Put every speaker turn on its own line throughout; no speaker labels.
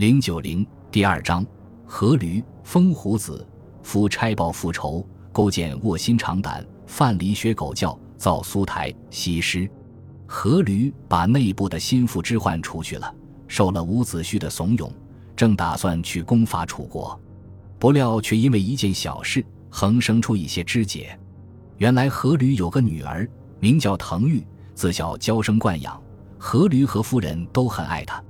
零九零第二章，阖闾风胡子夫差报复仇，勾践卧薪尝胆，范蠡学狗叫，造苏台西施。阖闾把内部的心腹之患除去了，受了伍子胥的怂恿，正打算去攻伐楚国，不料却因为一件小事，横生出一些枝节。原来阖闾有个女儿，名叫滕玉，自小娇生惯养，阖闾和夫人都很爱她。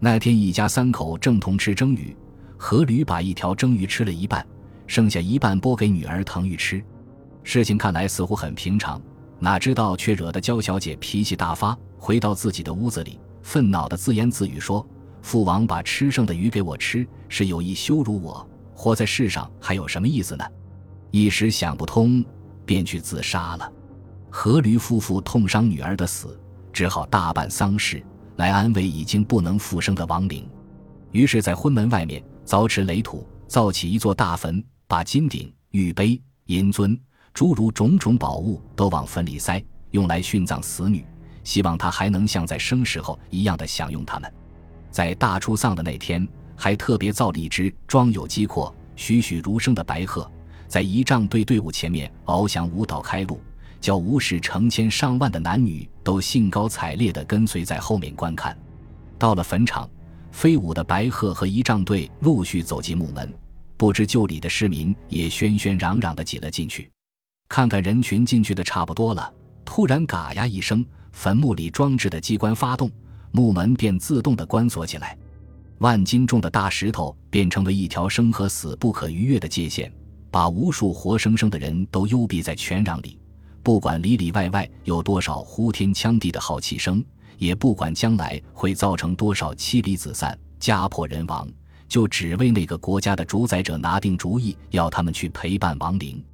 那天一家三口正同吃蒸鱼，阖闾把一条蒸鱼吃了一半，剩下一半拨给女儿滕玉吃。事情看来似乎很平常。哪知道却惹得焦小姐脾气大发，回到自己的屋子里，愤恼的自言自语说：“父王把吃剩的鱼给我吃，是有意羞辱我。活在世上还有什么意思呢？”一时想不通，便去自杀了。阖闾夫妇痛伤女儿的死，只好大办丧事来安慰已经不能复生的亡灵。于是，在婚门外面凿池垒土，造起一座大坟，把金鼎、玉杯、银尊。诸如种种宝物都往坟里塞，用来殉葬死女，希望她还能像在生时候一样的享用它们。在大出丧的那天，还特别造了一只装有机阔、栩栩如生的白鹤，在仪仗队队伍前面翱翔舞蹈开路，叫无视成千上万的男女都兴高采烈地跟随在后面观看。到了坟场，飞舞的白鹤和仪仗队陆续走进墓门，不知就里的市民也喧喧嚷嚷地挤了进去。看看人群进去的差不多了，突然“嘎呀”一声，坟墓里装置的机关发动，墓门便自动的关锁起来。万斤重的大石头变成了一条生和死不可逾越的界限，把无数活生生的人都幽闭在泉壤里。不管里里外外有多少呼天抢地的好气声，也不管将来会造成多少妻离子散、家破人亡，就只为那个国家的主宰者拿定主意，要他们去陪伴亡灵。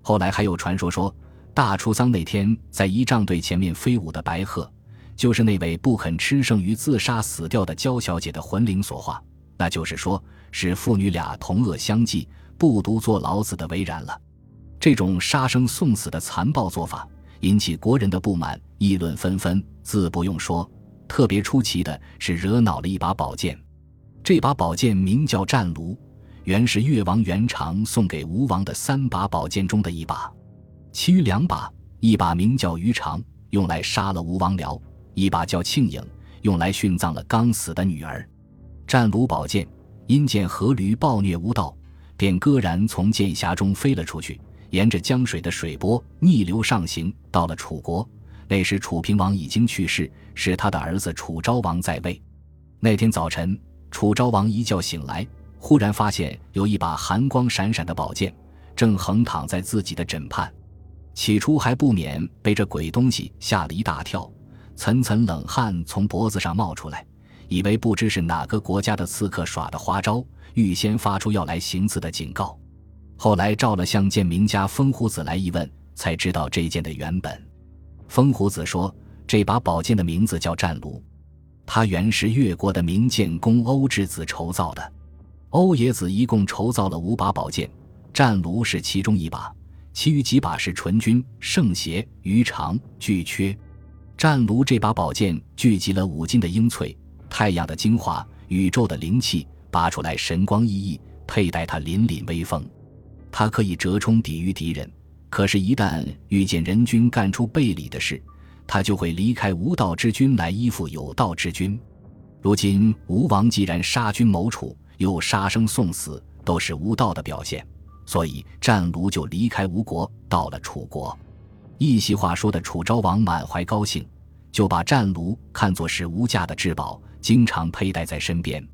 后来还有传说说，大出丧那天在仪仗队前面飞舞的白鹤，就是那位不肯吃剩余自杀死掉的焦小姐的魂灵所化。那就是说，是父女俩同恶相济，不独坐牢子的为然了。这种杀生送死的残暴做法，引起国人的不满，议论纷纷。自不用说，特别出奇的是惹恼了一把宝剑。这把宝剑名叫战卢。原是越王元长送给吴王的三把宝剑中的一把，其余两把，一把名叫于长，用来杀了吴王僚；一把叫庆颖，用来殉葬了刚死的女儿。战卢宝剑因见阖闾暴虐无道，便割然从剑匣中飞了出去，沿着江水的水波逆流上行，到了楚国。那时楚平王已经去世，是他的儿子楚昭王在位。那天早晨，楚昭王一觉醒来。忽然发现有一把寒光闪闪的宝剑，正横躺在自己的枕畔。起初还不免被这鬼东西吓了一大跳，层层冷汗从脖子上冒出来，以为不知是哪个国家的刺客耍的花招，预先发出要来行刺的警告。后来照了相剑名家风胡子来一问，才知道这件的原本。风胡子说，这把宝剑的名字叫战卢，它原是越国的名剑公欧之子筹造的。欧冶子一共筹造了五把宝剑，战卢是其中一把，其余几把是纯钧、圣邪、鱼肠、巨缺。战卢这把宝剑聚集了五金的英翠、太阳的精华、宇宙的灵气，拔出来神光熠熠，佩戴它凛凛威风。他可以折冲抵御敌人，可是，一旦遇见人君干出背礼的事，他就会离开无道之君来依附有道之君。如今吴王既然杀君谋楚。又杀生送死，都是无道的表现，所以战卢就离开吴国，到了楚国。一席话说的楚昭王满怀高兴，就把战卢看作是无价的至宝，经常佩戴在身边。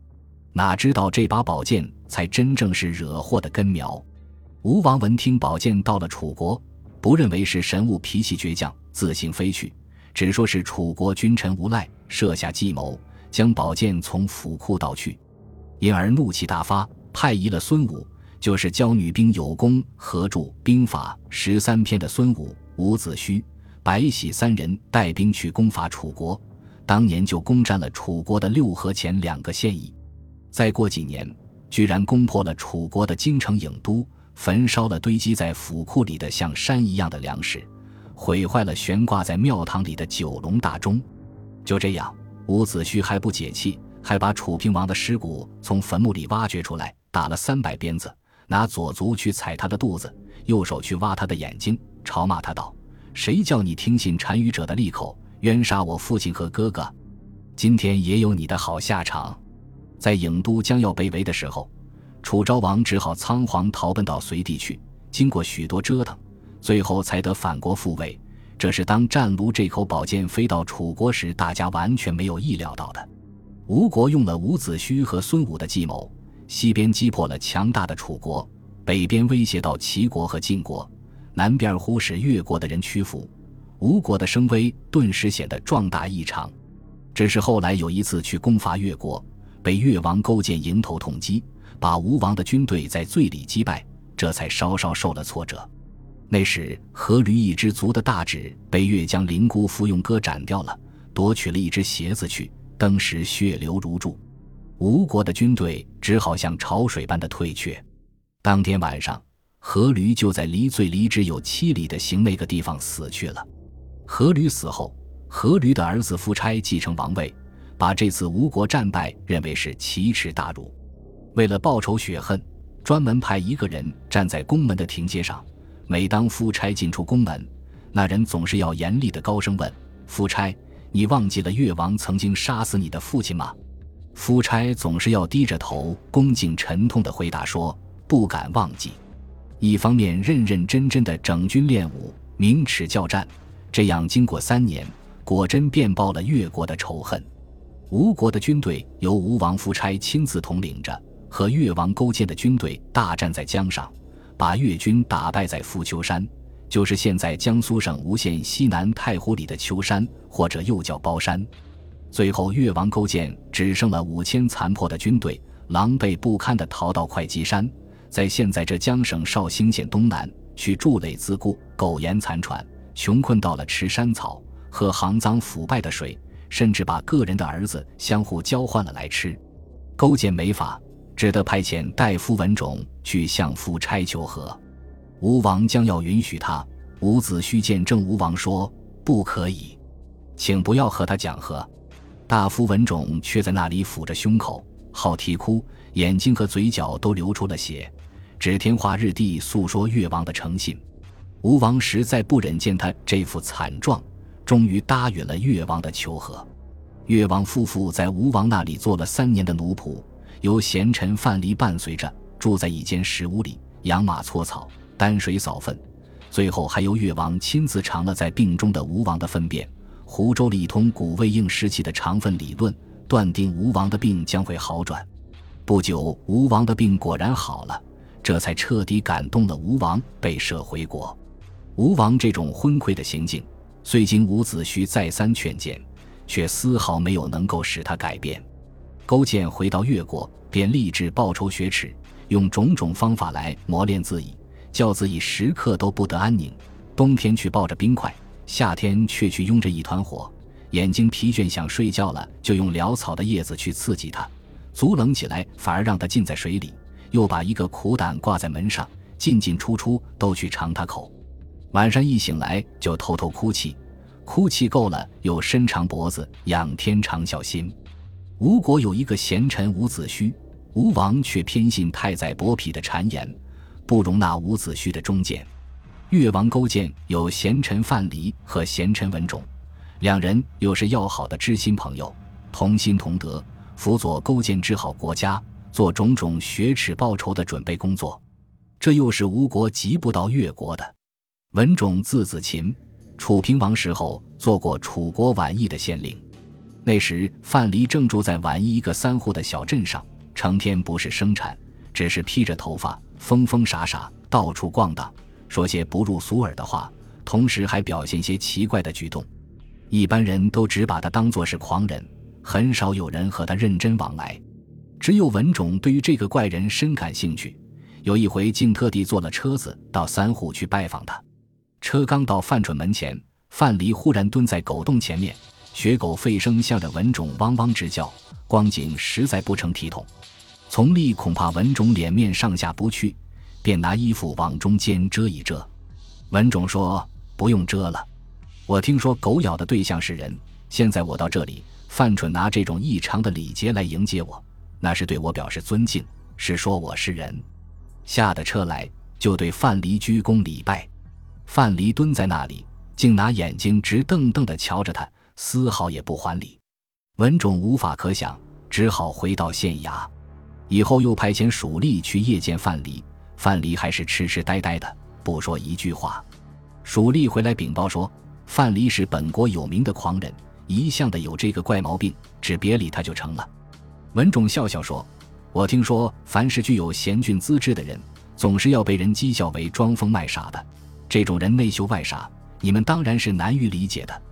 哪知道这把宝剑才真正是惹祸的根苗。吴王闻听宝剑到了楚国，不认为是神物，脾气倔强，自行飞去，只说是楚国君臣无赖设下计谋，将宝剑从府库盗去。因而怒气大发，派移了孙武，就是教女兵有功、合著兵法十三篇的孙武、伍子胥、白喜三人带兵去攻伐楚国。当年就攻占了楚国的六合前两个县邑。再过几年，居然攻破了楚国的京城郢都，焚烧了堆积在府库里的像山一样的粮食，毁坏了悬挂在庙堂里的九龙大钟。就这样，伍子胥还不解气。还把楚平王的尸骨从坟墓里挖掘出来，打了三百鞭子，拿左足去踩他的肚子，右手去挖他的眼睛，嘲骂他道：“谁叫你听信单于者的利口，冤杀我父亲和哥哥？今天也有你的好下场。”在郢都将要被围的时候，楚昭王只好仓皇逃奔到隋地去。经过许多折腾，最后才得反国复位。这是当战卢这口宝剑飞到楚国时，大家完全没有意料到的。吴国用了伍子胥和孙武的计谋，西边击破了强大的楚国，北边威胁到齐国和晋国，南边忽使越国的人屈服，吴国的声威顿时显得壮大异常。只是后来有一次去攻伐越国，被越王勾践迎头痛击，把吴王的军队在醉里击败，这才稍稍受了挫折。那时，阖闾一支族的大指被越将灵姑扶用戈斩掉了，夺取了一只鞋子去，当时血流如注。吴国的军队只好像潮水般的退却。当天晚上，阖闾就在离最离之有七里的行那个地方死去了。阖闾死后，阖闾的儿子夫差继承王位，把这次吴国战败认为是奇耻大辱。为了报仇雪恨，专门派一个人站在宫门的亭阶上。每当夫差进出宫门，那人总是要严厉的高声问：“夫差，你忘记了越王曾经杀死你的父亲吗？”夫差总是要低着头，恭敬沉痛的回答说：“不敢忘记。”一方面认认真真的整军练武，明耻教战，这样经过三年，果真便报了越国的仇恨。吴国的军队由吴王夫差亲自统领着，和越王勾践的军队大战在江上。把越军打败在富丘山，就是现在江苏省吴县西南太湖里的丘山，或者又叫包山。最后，越王勾践只剩了五千残破的军队，狼狈不堪地逃到会稽山，在现在浙江省绍兴县东南，去筑垒自固，苟延残喘，穷困到了吃山草、喝肮脏腐败的水，甚至把个人的儿子相互交换了来吃。勾践没法。只得派遣大夫文种去向夫差求和，吴王将要允许他，伍子胥见郑吴王说：“不可以，请不要和他讲和。”大夫文种却在那里抚着胸口，好啼哭，眼睛和嘴角都流出了血，指天画日地诉说越王的诚信。吴王实在不忍见他这副惨状，终于答应了越王的求和。越王夫妇在吴王那里做了三年的奴仆。由贤臣范蠡伴随着住在一间石屋里，养马搓草，担水扫粪，最后还由越王亲自尝了在病中的吴王的粪便。湖州里通古未应时期的肠粪理论，断定吴王的病将会好转。不久，吴王的病果然好了，这才彻底感动了吴王，被赦回国。吴王这种昏聩的行径，虽经伍子胥再三劝谏，却丝毫没有能够使他改变。勾践回到越国，便立志报仇雪耻，用种种方法来磨练自己，叫自己时刻都不得安宁。冬天去抱着冰块，夏天却去拥着一团火。眼睛疲倦想睡觉了，就用潦草的叶子去刺激它；足冷起来，反而让它浸在水里。又把一个苦胆挂在门上，进进出出都去尝它口。晚上一醒来就偷偷哭泣，哭泣够了又伸长脖子仰天长啸心。吴国有一个贤臣伍子胥，吴王却偏信太宰伯嚭的谗言，不容纳伍子胥的忠谏。越王勾践有贤臣范蠡和贤臣文种，两人又是要好的知心朋友，同心同德，辅佐勾践治好国家，做种种雪耻报仇的准备工作。这又是吴国急不到越国的。文种字子禽，楚平王时候做过楚国宛邑的县令。那时，范蠡正住在宛邑一个三户的小镇上，成天不是生产，只是披着头发，疯疯傻傻，到处逛荡，说些不入俗耳的话，同时还表现些奇怪的举动。一般人都只把他当作是狂人，很少有人和他认真往来。只有文种对于这个怪人深感兴趣，有一回竟特地坐了车子到三户去拜访他。车刚到范蠢门前，范蠡忽然蹲在狗洞前面。学狗吠声向着文种汪汪直叫，光景实在不成体统。从吏恐怕文种脸面上下不去，便拿衣服往中间遮一遮。文种说：“不用遮了，我听说狗咬的对象是人，现在我到这里，范蠢拿这种异常的礼节来迎接我，那是对我表示尊敬，是说我是人。下的车来，就对范蠡鞠躬礼拜。范蠡蹲在那里，竟拿眼睛直瞪瞪地瞧着他，丝毫也不还礼。文种无法可想，只好回到县衙。以后又派遣蜀吏去夜见范蠡，范蠡还是痴痴呆呆的，不说一句话。蜀吏回来禀报说，范蠡是本国有名的狂人。一向的有这个怪毛病，只别理他就成了。文种笑笑说：“我听说，凡是具有贤俊资质的人，总是要被人讥笑为装疯卖傻的。这种人内秀外傻，你们当然是难于理解的。”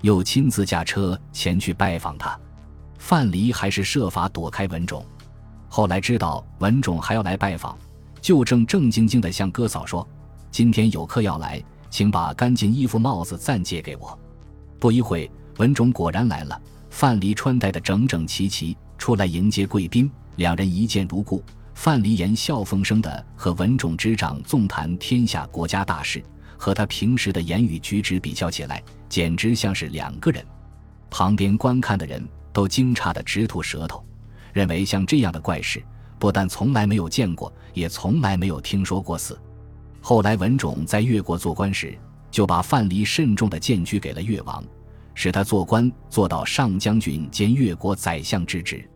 又亲自驾车前去拜访他。范蠡还是设法躲开文种。后来知道文种还要来拜访，就正正经经地向哥嫂说：“今天有客要来，请把干净衣服、帽子暂借给我。”不一会。文种果然来了，范蠡穿戴的整整齐齐，出来迎接贵宾。两人一见如故，范蠡言笑风生的和文种执掌纵谈天下国家大事，和他平时的言语举止比较起来，简直像是两个人。旁边观看的人都惊诧的直吐舌头，认为像这样的怪事，不但从来没有见过，也从来没有听说过似。后来文种在越国做官时，就把范蠡慎重的荐居给了越王。使他做官做到上将军兼越国宰相之职。